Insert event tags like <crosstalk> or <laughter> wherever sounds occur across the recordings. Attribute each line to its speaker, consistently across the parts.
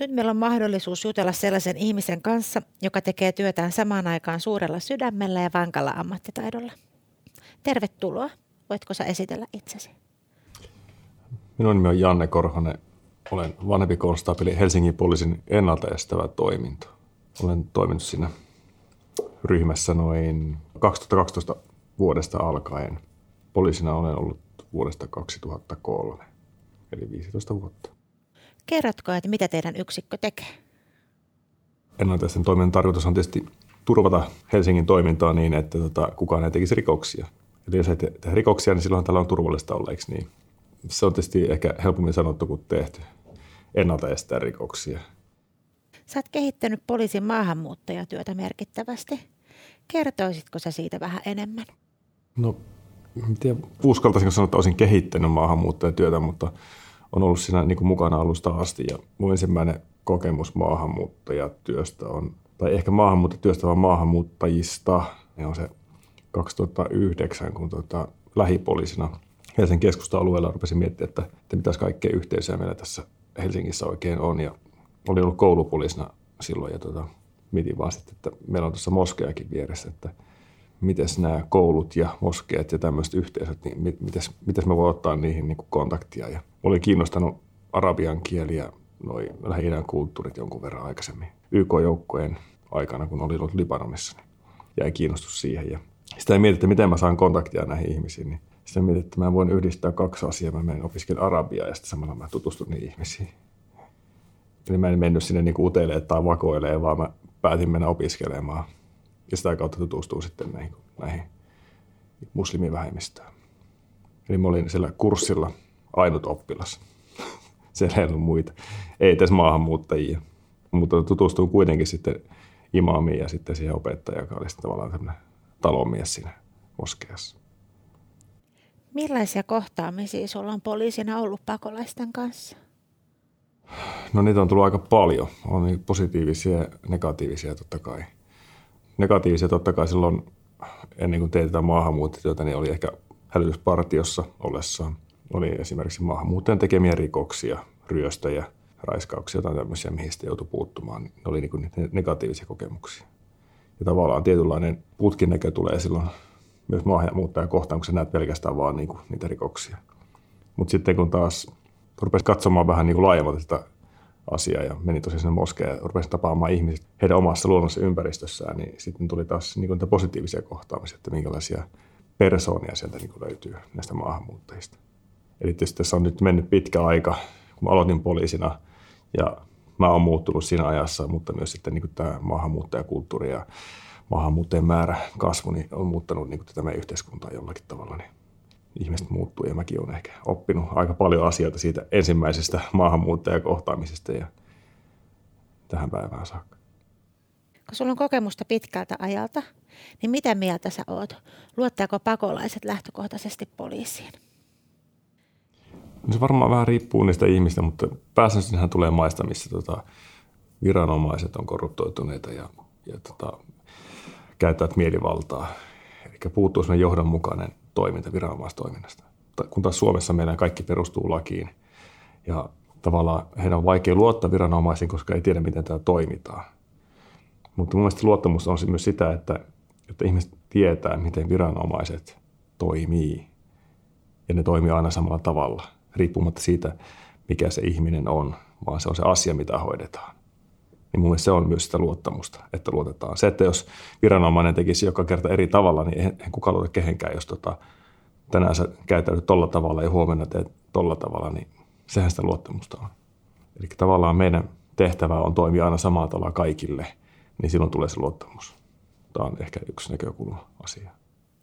Speaker 1: Nyt meillä on mahdollisuus jutella sellaisen ihmisen kanssa, joka tekee työtään samaan aikaan suurella sydämellä ja vankalla ammattitaidolla. Tervetuloa. Voitko sä esitellä itsesi?
Speaker 2: Minun nimi on Janne Korhonen. Olen vanhempi konstaapeli Helsingin poliisin ennaltaestävä toiminto. Olen toiminut siinä ryhmässä noin 2012 vuodesta alkaen. Poliisina olen ollut vuodesta 2003, eli 15 vuotta.
Speaker 1: Kerrotko, että mitä teidän yksikkö tekee?
Speaker 2: Ennaltaisten toiminnan tarkoitus on tietysti turvata Helsingin toimintaa niin, että tota, kukaan ei tekisi rikoksia. Eli jos ei te- tehdä rikoksia, niin silloin täällä on turvallista olla, eikö niin? Se on tietysti ehkä helpommin sanottu kuin tehty. Ennalta estää rikoksia.
Speaker 1: Sä oot kehittänyt poliisin maahanmuuttajatyötä merkittävästi. Kertoisitko sä siitä vähän enemmän?
Speaker 2: No, en tiedä, uskaltaisinko sanoa, että olisin kehittänyt maahanmuuttajatyötä, mutta on ollut siinä niin kuin mukana alusta asti. Ja mun ensimmäinen kokemus maahanmuuttajatyöstä on, tai ehkä maahanmuuttajatyöstä, vaan maahanmuuttajista, niin on se 2009, kun tota, lähipoliisina Helsingin keskusta-alueella rupesin miettimään, että, että mitäs kaikkea yhteisöä meillä tässä Helsingissä oikein on. Ja olin ollut koulupoliisina silloin ja tota, mietin vaan sitten, että meillä on tuossa moskeakin vieressä, että miten nämä koulut ja moskeet ja tämmöiset yhteisöt, niin miten, me voi ottaa niihin niin kontaktia. Ja olin kiinnostanut arabian kieli ja noin lähi kulttuurit jonkun verran aikaisemmin YK-joukkojen aikana, kun olin ollut Libanonissa, niin jäi kiinnostus siihen. Ja sitä ei mietin, että miten mä saan kontaktia näihin ihmisiin, niin sitten mietin, että mä voin yhdistää kaksi asiaa. Mä menen opiskelemaan arabiaa ja sitten samalla mä tutustun niihin ihmisiin. Eli mä en mennyt sinne niin uteilemaan tai vakoilemaan, vaan mä päätin mennä opiskelemaan. Ja sitä kautta tutustuu sitten näihin, näihin muslimivähemmistöön. Eli mä olin siellä kurssilla ainut oppilas. <laughs> Siellä ei ollut muita. Ei edes maahanmuuttajia. Mutta tutustuin kuitenkin sitten imaamiin ja sitten siihen opettajaan, joka oli tavallaan tämmöinen talonmies siinä moskeassa.
Speaker 1: Millaisia kohtaamisia sulla on poliisina ollut pakolaisten kanssa?
Speaker 2: No niitä on tullut aika paljon. On niin positiivisia ja negatiivisia totta kai. Negatiivisia totta kai silloin, ennen kuin tein tätä maahanmuuttotyötä, niin oli ehkä hälytyspartiossa ollessaan. Oli esimerkiksi maahanmuuttajan tekemiä rikoksia, ryöstöjä, raiskauksia tai tämmöisiä, mihin sitten joutui puuttumaan. Ne oli niin negatiivisia kokemuksia. Ja tavallaan tietynlainen putkin näkö tulee silloin myös maahanmuuttajan kohtaan, kun sä näet pelkästään vaan niin kuin niitä rikoksia. Mutta sitten kun taas rupesi katsomaan vähän niin laajemmalta sitä asiaa ja meni tosiaan sinne moskeen ja rupesi tapaamaan ihmiset heidän omassa luonnollisessa ympäristössään, niin sitten tuli taas niin kuin positiivisia kohtaamisia, että minkälaisia persoonia sieltä niin kuin löytyy näistä maahanmuuttajista. Eli tietysti tässä on nyt mennyt pitkä aika, kun mä aloitin poliisina ja mä oon muuttunut siinä ajassa, mutta myös sitten niin tämä maahanmuuttajakulttuuri ja maahanmuuttajien määrä kasvu niin on muuttanut niin tätä meidän yhteiskuntaa jollakin tavalla. Niin ihmiset muuttuu ja mäkin olen ehkä oppinut aika paljon asioita siitä ensimmäisestä maahanmuuttajakohtaamisesta ja tähän päivään saakka.
Speaker 1: Kun sulla on kokemusta pitkältä ajalta, niin mitä mieltä sä oot? Luottaako pakolaiset lähtökohtaisesti poliisiin?
Speaker 2: No se varmaan vähän riippuu niistä ihmistä, mutta pääsääntöisesti tulee maista, missä tota, viranomaiset on korruptoituneita ja, ja tota, käyttävät mielivaltaa. Eli puuttuu sellainen johdonmukainen toiminta viranomaistoiminnasta. Kun taas Suomessa meidän kaikki perustuu lakiin ja tavallaan heidän on vaikea luottaa viranomaisiin, koska ei tiedä, miten tämä toimitaan. Mutta mun mielestä luottamus on myös sitä, että, että ihmiset tietää, miten viranomaiset toimii. Ja ne toimii aina samalla tavalla, riippumatta siitä, mikä se ihminen on, vaan se on se asia, mitä hoidetaan niin mun mielestä se on myös sitä luottamusta, että luotetaan. Se, että jos viranomainen tekisi joka kerta eri tavalla, niin eihän kukaan luota kehenkään, jos tota, tänään sä käytäydyt tolla tavalla ja huomenna teet tolla tavalla, niin sehän sitä luottamusta on. Eli tavallaan meidän tehtävä on toimia aina samalla tavalla kaikille, niin silloin tulee se luottamus. Tämä on ehkä yksi näkökulma asia.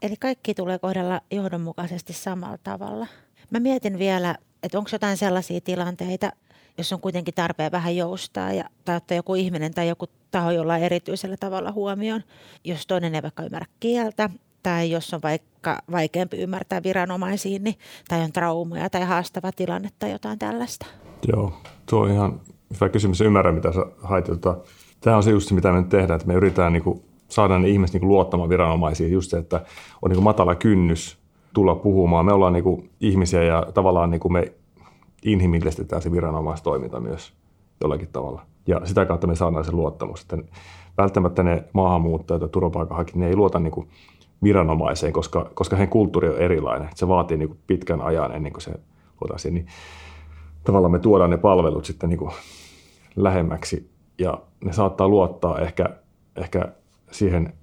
Speaker 1: Eli kaikki tulee kohdella johdonmukaisesti samalla tavalla. Mä mietin vielä, että onko jotain sellaisia tilanteita, jos on kuitenkin tarpeen vähän joustaa ja, tai ottaa joku ihminen tai joku taho jollain erityisellä tavalla huomioon, jos toinen ei vaikka ymmärrä kieltä tai jos on vaikka vaikeampi ymmärtää viranomaisiin niin, tai on traumaja tai haastava tilanne tai jotain tällaista.
Speaker 2: Joo, tuo on ihan hyvä kysymys. Ymmärrän, mitä sä hait. Tämä on se just se, mitä me nyt tehdään, että me yritetään niin kuin, saada ne ihmiset niin kuin, luottamaan viranomaisiin. Just se, että on niin kuin, matala kynnys tulla puhumaan. Me ollaan niin kuin, ihmisiä ja tavallaan niin kuin me inhimillistetään se viranomaistoiminta myös jollakin tavalla. Ja sitä kautta me saadaan se luottamus. Että välttämättä ne maahanmuuttajat ja turvapaikanhakijat, ne ei luota niin kuin viranomaiseen, koska, koska heidän kulttuuri on erilainen. Se vaatii niin kuin pitkän ajan ennen kuin se luotaisiin. Niin tavallaan me tuodaan ne palvelut sitten niin kuin lähemmäksi ja ne saattaa luottaa ehkä, ehkä siihen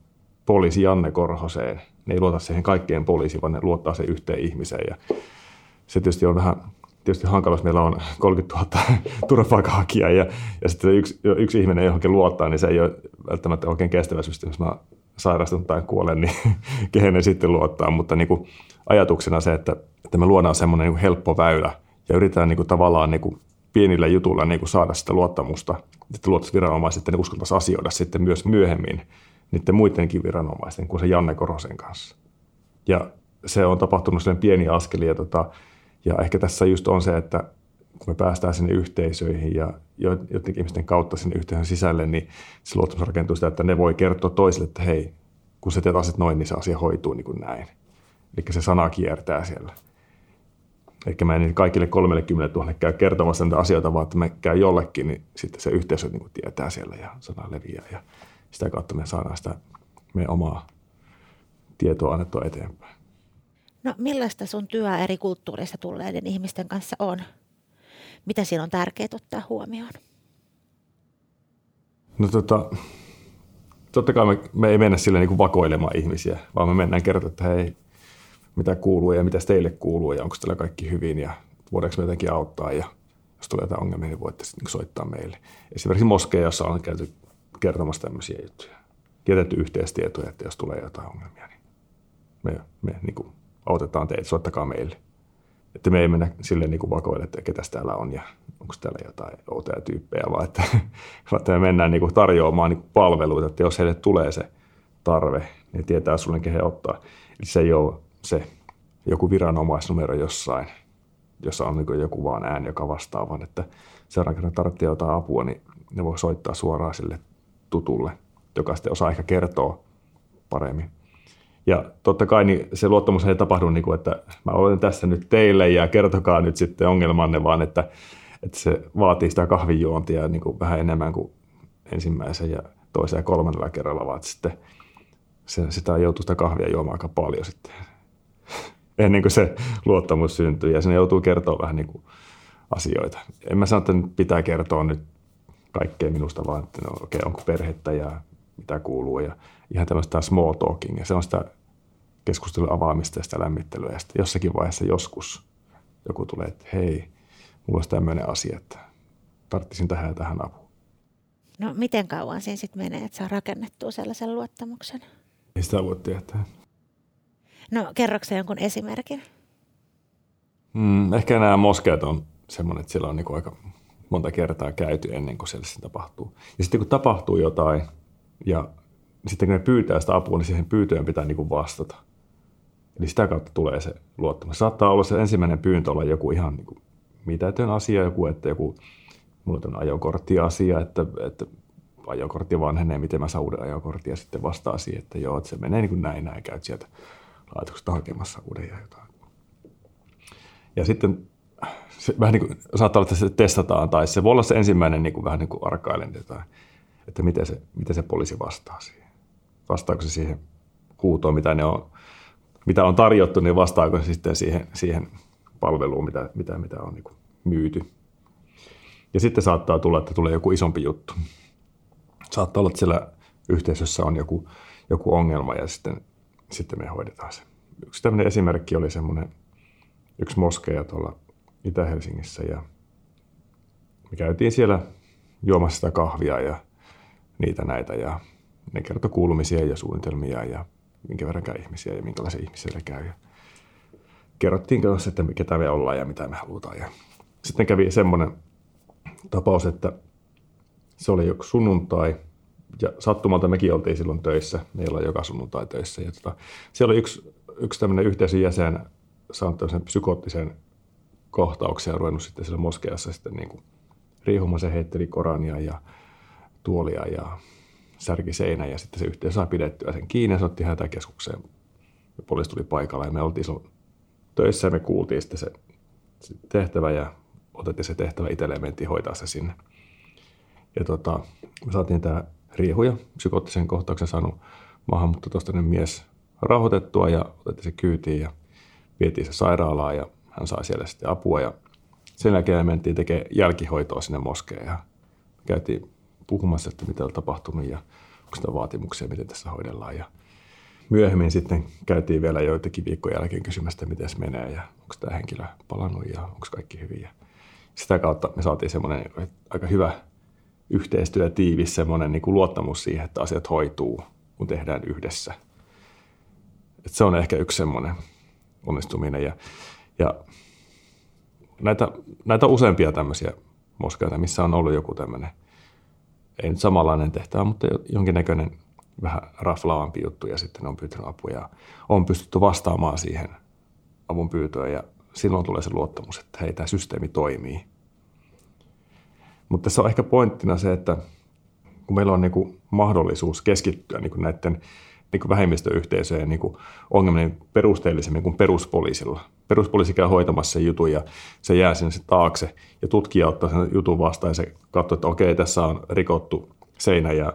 Speaker 2: poliisi Janne Korhoseen. Ne ei luota siihen kaikkeen poliisiin, vaan ne luottaa se yhteen ihmiseen. Ja se tietysti on vähän tietysti hankala, jos meillä on 30 000 <laughs> turvapaikanhakijaa ja, ja sitten yksi, yksi ihminen johonkin luottaa, niin se ei ole välttämättä oikein kestävä systeemi. Jos mä sairastun tai kuolen, niin <laughs> kehen ne sitten luottaa. Mutta niin kuin ajatuksena se, että, että me luodaan semmoinen niin helppo väylä ja yritetään niin kuin tavallaan niin kuin pienillä jutuilla niin kuin saada sitä luottamusta, että luottaisi viranomaiset, että ne asioida sitten myös myöhemmin niiden muidenkin viranomaisten kuin se Janne Korosen kanssa. Ja se on tapahtunut sen pieni askeli ja, tota, ja ehkä tässä just on se, että kun me päästään sinne yhteisöihin ja jotenkin ihmisten kautta sinne yhteisön sisälle, niin se luottamus rakentuu sitä, että ne voi kertoa toisille, että hei, kun sä teet asiat noin, niin se asia hoituu niin kuin näin. Eli se sana kiertää siellä. Eli mä en kaikille 30 000 käy kertomassa näitä asioita, vaan että me käy jollekin, niin sitten se yhteisö niin kuin tietää siellä ja sana leviää. Ja sitä kautta me saadaan sitä meidän omaa tietoa annettua eteenpäin.
Speaker 1: No millaista sun työ eri kulttuureista tulleiden ihmisten kanssa on? Mitä siinä on tärkeää ottaa huomioon?
Speaker 2: No tota, totta kai me, me ei mennä sille niin kuin vakoilemaan ihmisiä, vaan me mennään kertomaan, että hei, mitä kuuluu ja mitä teille kuuluu ja onko teillä kaikki hyvin ja voidaanko me jotenkin auttaa ja jos tulee jotain ongelmia, niin voitte sitten niin soittaa meille. Esimerkiksi moskeijassa on käyty kertomassa tämmöisiä juttuja. Jätetty yhteistietoja, että jos tulee jotain ongelmia, niin me, me niin kuin autetaan teitä, soittakaa meille. Että me ei mennä silleen niin kuin vakoille, että ketä täällä on ja onko täällä jotain outoja tyyppejä, vaan että, <laughs> vaan että me mennään niin kuin tarjoamaan niin kuin palveluita, että jos heille tulee se tarve, niin tietää sulle, kehen ottaa. Eli se ei ole se joku viranomaisnumero jossain, jossa on niin joku vaan ääni, joka vastaa, vaan että seuraavan kerran tarvitsee jotain apua, niin ne voi soittaa suoraan sille tutulle, joka sitten osaa ehkä kertoa paremmin. Ja totta kai niin se luottamus ei tapahdu, niin kuin, että mä olen tässä nyt teille ja kertokaa nyt sitten ongelmanne, vaan että, että se vaatii sitä kahvijuontia niin kuin vähän enemmän kuin ensimmäisen ja toisen ja kolmannella kerralla, vaan sitten se, sitä joutuu sitä kahvia juomaan aika paljon sitten <laughs> ennen kuin se luottamus syntyy ja sen joutuu kertoa vähän niin kuin asioita. En mä sano, että nyt pitää kertoa nyt kaikkea minusta, vaan että no, okay, onko perhettä ja mitä kuuluu ja ihan tämmöistä small talking ja se on sitä keskustelun avaamista ja sitä lämmittelyä ja sitten jossakin vaiheessa joskus joku tulee, että hei, mulla olisi tämmöinen asia, että tarttisin tähän ja tähän apuun.
Speaker 1: No miten kauan siinä sitten menee, että saa rakennettua sellaisen luottamuksen?
Speaker 2: Ei sitä voi tietää.
Speaker 1: No kerroksä jonkun esimerkin?
Speaker 2: Mm, ehkä nämä moskeet on semmoinen, että siellä on niin aika monta kertaa käyty ennen kuin siellä tapahtuu. Ja sitten kun tapahtuu jotain ja sitten kun ne pyytää sitä apua, niin siihen pyytöön pitää niin kuin vastata. Eli sitä kautta tulee se luottamus. Saattaa olla se ensimmäinen pyyntö olla joku ihan niin mitätön asia, joku, että joku, mulla on ajokorttiasia, että, että ajokortti vanhenee, miten mä saan uuden ajokortin ja sitten vastaa siihen, että joo, että se menee niin kuin näin, näin, käyt sieltä laitoksesta hakemassa uuden ja jotain. Ja sitten se vähän niin kuin, saattaa olla, että se testataan, tai se voi olla se ensimmäinen niin kuin, vähän niin kuin arkailen, että, että miten, se, miten se poliisi vastaa siihen. Vastaako se siihen huutoon, mitä, ne on, mitä on tarjottu, niin vastaako se sitten siihen, siihen palveluun, mitä, mitä, mitä on niin kuin myyty. Ja sitten saattaa tulla, että tulee joku isompi juttu. Saattaa olla, että siellä yhteisössä on joku, joku ongelma ja sitten sitten me hoidetaan se. Yksi tämmöinen esimerkki oli semmoinen yksi moskeja tuolla Itä-Helsingissä ja me käytiin siellä juomassa sitä kahvia ja niitä näitä ja ne kertoi kuulumisia ja suunnitelmia ja minkä verran käy ihmisiä ja minkälaisia ihmisiä käy. Ja kerrottiin kanssa, että ketä me ollaan ja mitä me halutaan. Ja sitten kävi semmoinen tapaus, että se oli joku sunnuntai – ja sattumalta mekin oltiin silloin töissä, meillä on joka sunnuntai töissä. Ja tota, siellä oli yksi, yksi tämmöinen yhteisön jäsen saanut psykoottisen kohtauksen ja ruvennut sitten siellä moskeassa sitten niin kuin riihumaan. Se heitteli Korania ja tuolia ja särki seinä ja sitten se yhteisö saa pidettyä sen kiinni ja se otti hätäkeskukseen. Ja poliisi tuli paikalle ja me oltiin silloin töissä ja me kuultiin sitten se, se tehtävä ja otettiin se tehtävä itselleen ja mentiin hoitaa se sinne. Ja tota, me saatiin tämä riehu ja psykoottisen kohtauksen saanut maahanmuuttotaustainen mies rauhoitettua ja otettiin se kyytiin ja vietiin se sairaalaan ja hän sai siellä sitten apua ja sen jälkeen mentiin tekemään jälkihoitoa sinne moskeen ja käytiin puhumassa, että mitä on tapahtunut ja onko sitä vaatimuksia, miten tässä hoidellaan. Ja myöhemmin sitten käytiin vielä joitakin viikkojen jälkeen kysymästä, miten se menee ja onko tämä henkilö palannut ja onko kaikki hyvin. Ja sitä kautta me saatiin semmoinen aika hyvä yhteistyö, tiivis semmoinen niin kuin luottamus siihen, että asiat hoituu, kun tehdään yhdessä. Et se on ehkä yksi semmoinen onnistuminen. Ja, ja näitä, näitä useampia tämmöisiä moskeita, missä on ollut joku tämmöinen, ei nyt samanlainen tehtävä, mutta jonkinnäköinen vähän raflaavampi juttu ja sitten on pyytänyt apua ja on pystytty vastaamaan siihen avun pyytöön ja silloin tulee se luottamus, että hei, tämä systeemi toimii. Mutta tässä on ehkä pointtina se, että kun meillä on niin kuin mahdollisuus keskittyä niin kuin näiden niin kuin vähemmistöyhteisöjen niin kuin ongelmien perusteellisemmin kuin peruspoliisilla. Peruspoliisi käy hoitamassa sen jutun ja se jää sinne se taakse ja tutkija ottaa sen jutun vastaan ja se katsoo, että okei, tässä on rikottu seinä ja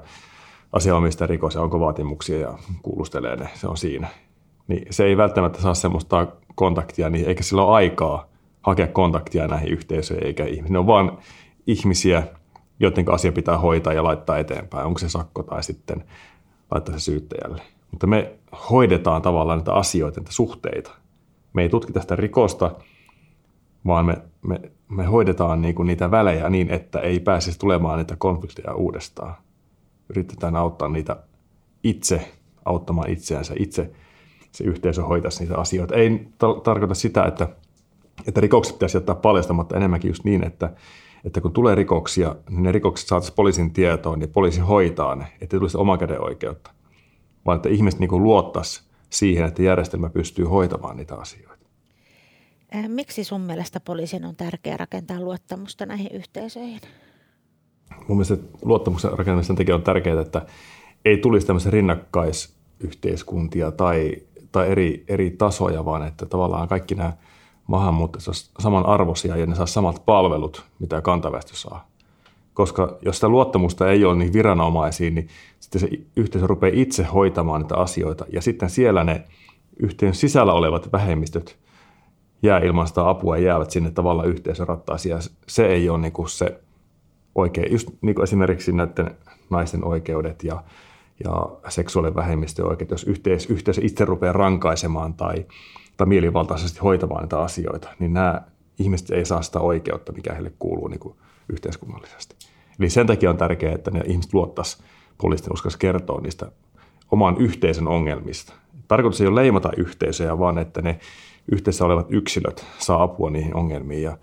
Speaker 2: asianomistaja rikos ja onko vaatimuksia ja kuulustelee ne, se on siinä. Niin se ei välttämättä saa semmoista kontaktia, niin eikä sillä ole aikaa hakea kontaktia näihin yhteisöihin eikä ihmisiin. Ne on vaan ihmisiä, joiden asia pitää hoitaa ja laittaa eteenpäin. Onko se sakko tai sitten laittaa se syyttäjälle. Mutta me hoidetaan tavallaan näitä asioita, näitä suhteita. Me ei tutkita sitä rikosta, vaan me, me, me hoidetaan niinku niitä välejä niin, että ei pääsisi tulemaan niitä konflikteja uudestaan. Yritetään auttaa niitä itse, auttamaan itseänsä. Itse se yhteisö hoitaisi niitä asioita. Ei ta- tarkoita sitä, että, että rikokset pitäisi jättää paljastamatta enemmänkin just niin, että, että kun tulee rikoksia, niin ne rikokset saataisiin poliisin tietoon ja poliisi hoitaa ne, ettei tulisi oman käden oikeutta, vaan että ihmiset niin luottaisi siihen, että järjestelmä pystyy hoitamaan niitä asioita.
Speaker 1: Äh, miksi sun mielestä poliisin on tärkeää rakentaa luottamusta näihin yhteisöihin?
Speaker 2: Mun mielestä luottamuksen rakentamisen tekijä on tärkeää, että ei tulisi tämmöisiä rinnakkaisyhteiskuntia tai, tai eri, eri tasoja, vaan että tavallaan kaikki nämä – maahanmuuttajat olisi samanarvoisia ja ne saa samat palvelut, mitä kantaväestö saa. Koska jos sitä luottamusta ei ole niin viranomaisiin, niin sitten se yhteisö rupeaa itse hoitamaan niitä asioita. Ja sitten siellä ne yhteen sisällä olevat vähemmistöt jää ilman sitä apua ja jäävät sinne tavallaan yhteisön rattaisiin. Ja se ei ole niin kuin se oikein, just niin kuin esimerkiksi näiden naisten oikeudet ja, ja seksuaalivähemmistöjen oikeudet, jos yhteisö, yhteisö itse rupeaa rankaisemaan tai tai mielivaltaisesti hoitamaan näitä asioita, niin nämä ihmiset ei saa sitä oikeutta, mikä heille kuuluu niin kuin yhteiskunnallisesti. Eli sen takia on tärkeää, että ne ihmiset luottaisi poliisten uskas kertoa niistä oman yhteisön ongelmista. Tarkoitus ei ole leimata yhteisöjä, vaan että ne yhteisössä olevat yksilöt saa apua niihin ongelmiin ja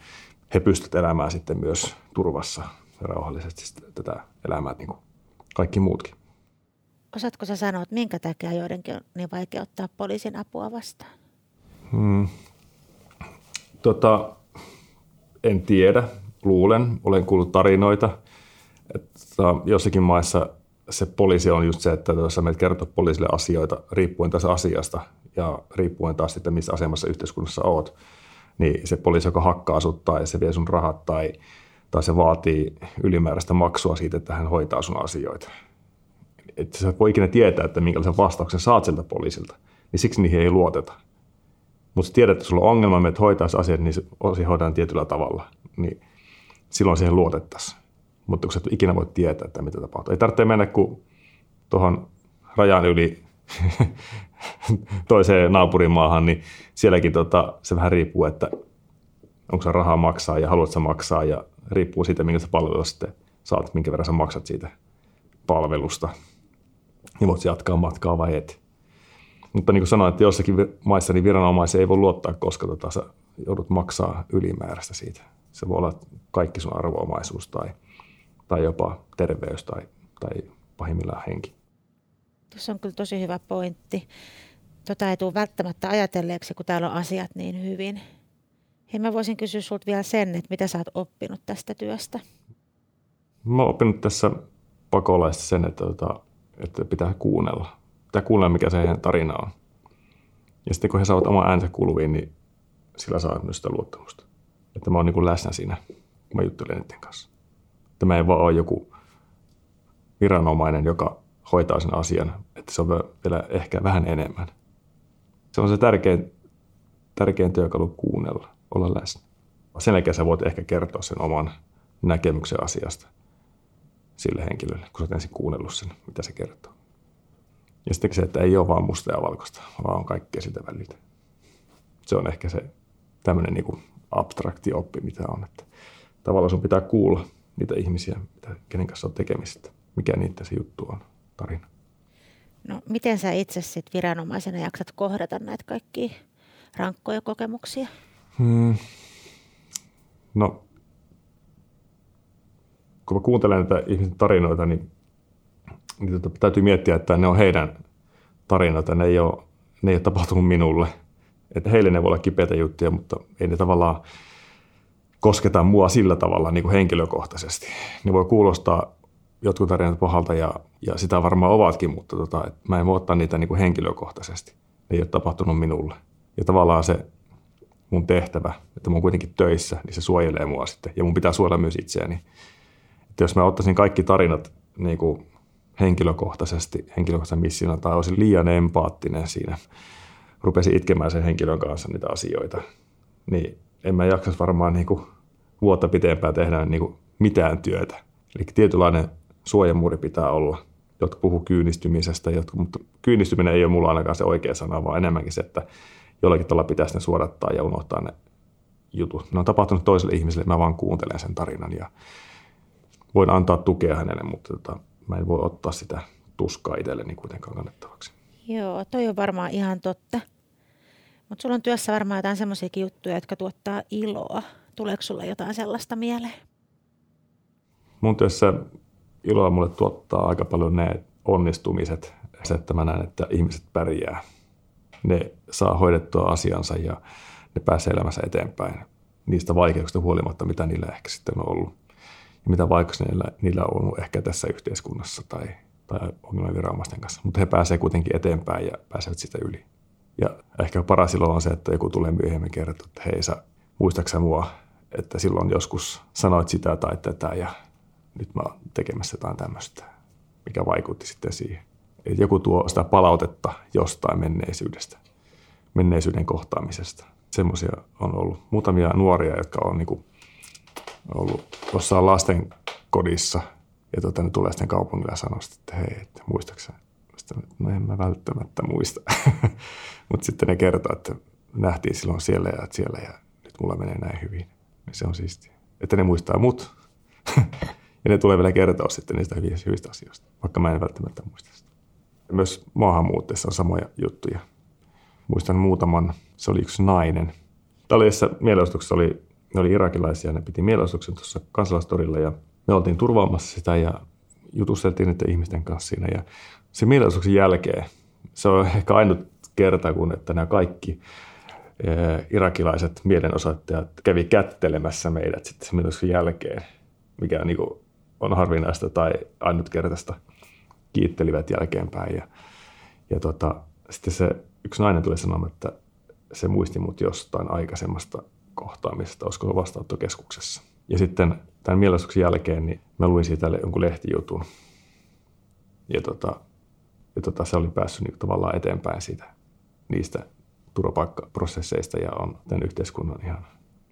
Speaker 2: he pystyvät elämään sitten myös turvassa ja rauhallisesti tätä elämää niin kuin kaikki muutkin.
Speaker 1: Osaatko sä sanoa, että minkä takia joidenkin on niin vaikea ottaa poliisin apua vastaan?
Speaker 2: Hmm. Tota, en tiedä, luulen, olen kuullut tarinoita, että jossakin maissa se poliisi on just se, että jos menet kertoa poliisille asioita riippuen tästä asiasta ja riippuen taas sitten, missä asemassa yhteiskunnassa oot, niin se poliisi, joka hakkaa sut tai se vie sun rahat tai, tai se vaatii ylimääräistä maksua siitä, että hän hoitaa sun asioita. Että sä voi ikinä tietää, että minkälaisen vastauksen saat sieltä poliisilta, niin siksi niihin ei luoteta. Mutta tiedät, että sulla on ongelma, että hoitaa asiat, niin se hoidetaan tietyllä tavalla. Niin silloin siihen luotettaisiin. Mutta kun sä et ikinä voi tietää, että mitä tapahtuu. Ei tarvitse mennä kuin tuohon rajan yli <laughs> toiseen naapurimaahan, niin sielläkin tota, se vähän riippuu, että onko se rahaa maksaa ja haluatko maksaa ja riippuu siitä, minkä sä palvelua sitten saat, minkä verran sä maksat siitä palvelusta. Niin voit jatkaa matkaa vai et. Mutta niin kuin sanoin, että jossakin maissa niin viranomaisia ei voi luottaa, koska tota, sä joudut maksaa ylimääräistä siitä. Se voi olla kaikki sun arvoomaisuus tai, tai jopa terveys tai, tai pahimmillaan henki.
Speaker 1: Tuossa on kyllä tosi hyvä pointti. Tota ei tule välttämättä ajatelleeksi, kun täällä on asiat niin hyvin. Hei, mä voisin kysyä sinulta vielä sen, että mitä sä oot oppinut tästä työstä?
Speaker 2: Mä oon oppinut tässä pakolaista sen, että, tota, että pitää kuunnella pitää kuulla, mikä se heidän tarina on. Ja sitten kun he saavat oman äänensä kuuluviin, niin sillä saa myös sitä luottamusta. Että mä oon niin kuin läsnä siinä, kun mä juttelen niiden kanssa. Että mä en vaan ole joku viranomainen, joka hoitaa sen asian, että se on vielä ehkä vähän enemmän. Se on se tärkein, tärkein työkalu kuunnella, olla läsnä. Sen jälkeen sä voit ehkä kertoa sen oman näkemyksen asiasta sille henkilölle, kun sä oot ensin kuunnellut sen, mitä se kertoo. Ja sitten se, että ei ole vaan musta ja valkoista, vaan on kaikkea sitä väliltä. Se on ehkä se tämmöinen niin abstrakti oppi, mitä on. Että tavallaan sun pitää kuulla niitä ihmisiä, mitä, kenen kanssa on tekemistä, mikä niitä se juttu on, tarina.
Speaker 1: No, miten sä itse sit viranomaisena jaksat kohdata näitä kaikkia rankkoja kokemuksia? Hmm.
Speaker 2: No, kun mä kuuntelen näitä ihmisten tarinoita, niin, niin tota, täytyy miettiä, että ne on heidän tarinoita, ne ei ole, ne ei ole tapahtunut minulle. Että heille ne voi olla kipeitä juttuja, mutta ei ne tavallaan kosketa mua sillä tavalla niin kuin henkilökohtaisesti. Ne voi kuulostaa jotkut tarinat pahalta ja, ja sitä varmaan ovatkin, mutta tota, et mä en voi ottaa niitä niin kuin henkilökohtaisesti. Ne ei ole tapahtunut minulle. Ja tavallaan se mun tehtävä, että mä oon kuitenkin töissä, niin se suojelee mua sitten. Ja mun pitää suojella myös itseäni. Että jos mä ottaisin kaikki tarinat niin kuin henkilökohtaisesti, henkilökohtaisen missiona tai olisin liian empaattinen siinä, rupesin itkemään sen henkilön kanssa niitä asioita, niin en mä jaksaisi varmaan niin kuin vuotta pitempään tehdä niin kuin mitään työtä. Eli tietynlainen suojamuuri pitää olla. Jotkut puhuu kyynistymisestä, jotkut, mutta kyynistyminen ei ole mulla ainakaan se oikea sana, vaan enemmänkin se, että jollakin tavalla pitäisi ne suodattaa ja unohtaa ne jutut. Ne on tapahtunut toiselle ihmiselle, mä vaan kuuntelen sen tarinan ja voin antaa tukea hänelle, mutta tota, mä en voi ottaa sitä tuskaa itselleni kuitenkaan kannettavaksi.
Speaker 1: Joo, toi on varmaan ihan totta. Mutta sulla on työssä varmaan jotain semmoisiakin juttuja, jotka tuottaa iloa. Tuleeko sulla jotain sellaista mieleen?
Speaker 2: Mun työssä iloa mulle tuottaa aika paljon ne onnistumiset. Se, että mä näen, että ihmiset pärjää. Ne saa hoidettua asiansa ja ne pääsee elämässä eteenpäin niistä vaikeuksista huolimatta, mitä niillä ehkä sitten on ollut. Ja mitä vaikeuksia niillä on ollut ehkä tässä yhteiskunnassa tai, tai ongelmien viranomaisten kanssa. Mutta he pääsevät kuitenkin eteenpäin ja pääsevät sitä yli. Ja ehkä paras ilo on se, että joku tulee myöhemmin kertoa, että hei sä muistaaksä mua, että silloin joskus sanoit sitä tai tätä ja nyt mä oon tekemässä jotain tämmöistä, mikä vaikutti sitten siihen. Että joku tuo sitä palautetta jostain menneisyydestä, menneisyyden kohtaamisesta. Semmoisia on ollut muutamia nuoria, jotka on niin ollut jossain lasten kodissa ja tota, ne tulee sitten kaupungilla ja sanoo, että hei, että muistaakseni no en mä välttämättä muista. <laughs> Mutta sitten ne kertoo, että nähtiin silloin siellä ja siellä ja nyt mulla menee näin hyvin. Niin se on siistiä. Että ne muistaa mut. <laughs> ja ne tulee vielä kertoa sitten niistä hyvistä, hyvistä asioista, vaikka mä en välttämättä muista sitä. Myös maahanmuutteessa on samoja juttuja. Muistan muutaman, se oli yksi nainen. Tällaisessa mielenostuksessa oli, ne oli irakilaisia, ne piti mielenosoituksen tuossa kansalaistorilla ja me oltiin turvaamassa sitä ja jutusteltiin niiden ihmisten kanssa siinä. Ja se mielenosoituksen jälkeen, se on ehkä ainut kerta, kun että nämä kaikki eh, irakilaiset mielenosoittajat kävi kättelemässä meidät sitten sen mielenosoituksen jälkeen, mikä on, niin kuin, on harvinaista tai ainutkertaista, kiittelivät jälkeenpäin. Ja, ja tota, sitten se yksi nainen tuli sanomaan, että se muisti mut jostain aikaisemmasta kohtaamisesta, olisiko vastaanottokeskuksessa. Ja sitten tämän mielenosoituksen jälkeen niin mä luin siitä jonkun lehtijutun. Ja tota, ja tota, se oli päässyt niin tavallaan eteenpäin siitä, niistä turvapaikkaprosesseista ja on tämän yhteiskunnan ihan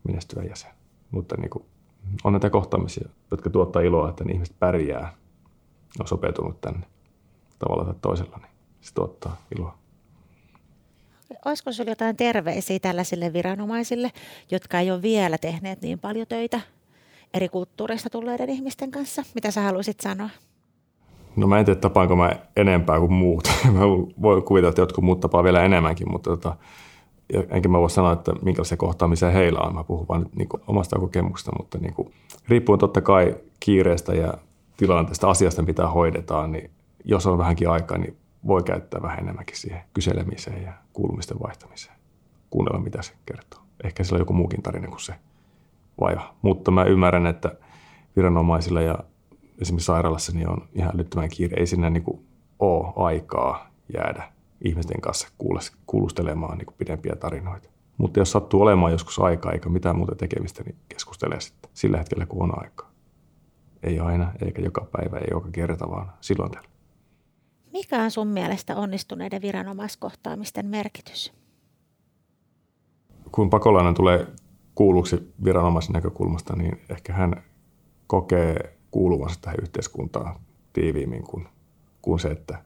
Speaker 2: menestyvä jäsen. Mutta niin kuin, on näitä kohtaamisia, jotka tuottaa iloa, että ne ihmiset pärjää, on sopeutunut tänne tavalla tai toisella, niin se tuottaa iloa.
Speaker 1: Olisiko sinulla jotain terveisiä tällaisille viranomaisille, jotka ei ole vielä tehneet niin paljon töitä eri kulttuureista tulleiden ihmisten kanssa? Mitä sä haluaisit sanoa?
Speaker 2: No mä en tiedä, tapaanko mä enempää kuin muut. <laughs> mä voin kuvitella, että jotkut muut tapaa vielä enemmänkin, mutta tota, enkä mä voi sanoa, että minkälaisia kohtaamisia heillä on. Mä puhun vain niin kuin omasta kokemuksesta, mutta niin kuin, riippuen totta kai kiireestä ja tilanteesta, asiasta, mitä hoidetaan, niin jos on vähänkin aikaa, niin voi käyttää vähän enemmänkin siihen kyselemiseen ja kuulumisten vaihtamiseen. Kuunnella, mitä se kertoo. Ehkä sillä on joku muukin tarina kuin se vaiva. Mutta mä ymmärrän, että viranomaisilla ja esimerkiksi sairaalassa niin on ihan älyttömän kiire. Ei sinne niin kuin ole aikaa jäädä ihmisten kanssa kuulustelemaan niin kuin pidempiä tarinoita. Mutta jos sattuu olemaan joskus aikaa eikä mitään muuta tekemistä, niin keskustelee sitten sillä hetkellä, kun on aikaa. Ei aina, eikä joka päivä, ei joka kerta, vaan silloin tällä.
Speaker 1: Mikä on sun mielestä onnistuneiden viranomaiskohtaamisten merkitys?
Speaker 2: Kun pakolainen tulee kuulluksi viranomaisen näkökulmasta, niin ehkä hän kokee kuuluvansa tähän yhteiskuntaan tiiviimmin kuin, kuin se, että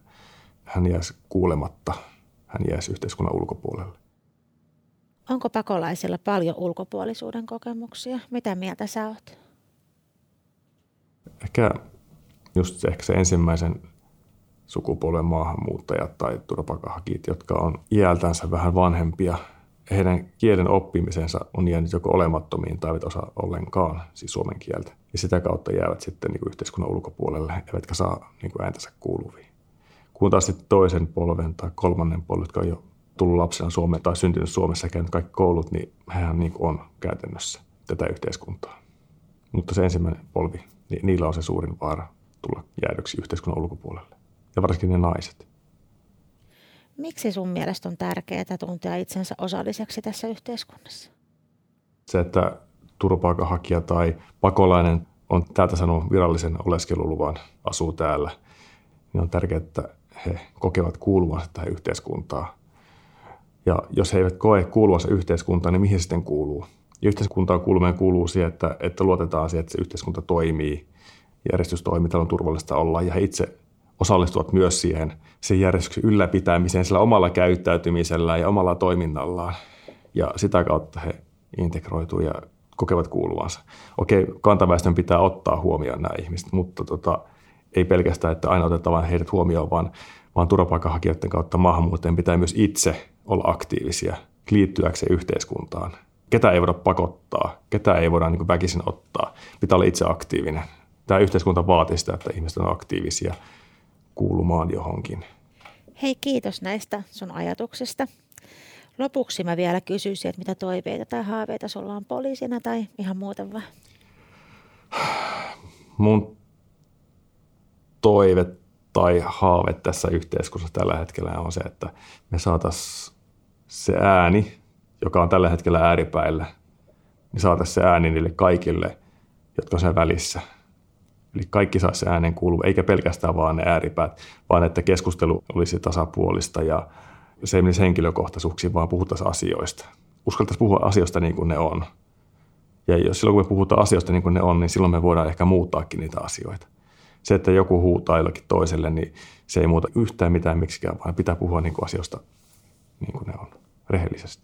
Speaker 2: hän jäisi kuulematta, hän jäisi yhteiskunnan ulkopuolelle.
Speaker 1: Onko pakolaisilla paljon ulkopuolisuuden kokemuksia? Mitä mieltä sä oot?
Speaker 2: Ehkä just se, ehkä se ensimmäisen sukupolven maahanmuuttajat tai turvapaikanhakijat, jotka on iältänsä vähän vanhempia. Heidän kielen oppimisensa on jäänyt joko olemattomiin tai eivät osaa ollenkaan, siis suomen kieltä. Ja sitä kautta jäävät sitten niin kuin yhteiskunnan ulkopuolelle, eivätkä saa niin kuin ääntänsä kuuluviin. Kun taas sitten toisen polven tai kolmannen polven, jotka on jo tullut lapsena Suomeen tai syntynyt Suomessa ja käynyt kaikki koulut, niin hän niin on käytännössä tätä yhteiskuntaa. Mutta se ensimmäinen polvi, niin niillä on se suurin vaara tulla jäädyksi yhteiskunnan ulkopuolelle. Ja varsinkin ne naiset.
Speaker 1: Miksi sun mielestä on tärkeää tuntea itsensä osalliseksi tässä yhteiskunnassa?
Speaker 2: Se, että turvapaikanhakija tai pakolainen on täältä sanonut virallisen oleskeluluvan, asuu täällä, niin on tärkeää, että he kokevat kuuluvansa tähän yhteiskuntaan ja jos he eivät koe kuuluvansa yhteiskuntaan, niin mihin sitten kuuluu? Ja yhteiskuntaan kuuluminen kuuluu siihen, että, että luotetaan siihen, että se yhteiskunta toimii, järjestys toimii, on turvallista olla ja he itse osallistuvat myös siihen sen järjestyksen ylläpitämiseen sillä omalla käyttäytymisellä ja omalla toiminnallaan. Ja sitä kautta he integroituu ja kokevat kuuluvansa. Okei, kantaväestön pitää ottaa huomioon nämä ihmiset, mutta tota, ei pelkästään, että aina otetaan heidät huomioon, vaan, vaan turvapaikanhakijoiden kautta maahanmuuttajien pitää myös itse olla aktiivisia liittyäkseen yhteiskuntaan. Ketä ei voida pakottaa, ketä ei voida niin väkisin ottaa. Pitää olla itse aktiivinen. Tämä yhteiskunta vaatii sitä, että ihmiset on aktiivisia kuulumaan johonkin.
Speaker 1: Hei, kiitos näistä sun ajatuksista. Lopuksi mä vielä kysyisin, että mitä toiveita tai haaveita sulla on poliisina tai ihan muuten vaan?
Speaker 2: Mun toive tai haave tässä yhteiskunnassa tällä hetkellä on se, että me saataisiin se ääni, joka on tällä hetkellä ääripäillä, niin saataisiin se ääni niille kaikille, jotka on sen välissä. Eli kaikki saisi se äänen kuulua, eikä pelkästään vaan ne ääripäät, vaan että keskustelu olisi tasapuolista ja se ei menisi henkilökohtaisuuksiin, vaan puhuttaisiin asioista. Uskaltaisiin puhua asioista niin kuin ne on. Ja jos silloin kun me puhutaan asioista niin kuin ne on, niin silloin me voidaan ehkä muuttaakin niitä asioita. Se, että joku huutaa jollakin toiselle, niin se ei muuta yhtään mitään miksikään, vaan pitää puhua niin kuin asioista niin kuin ne on rehellisesti.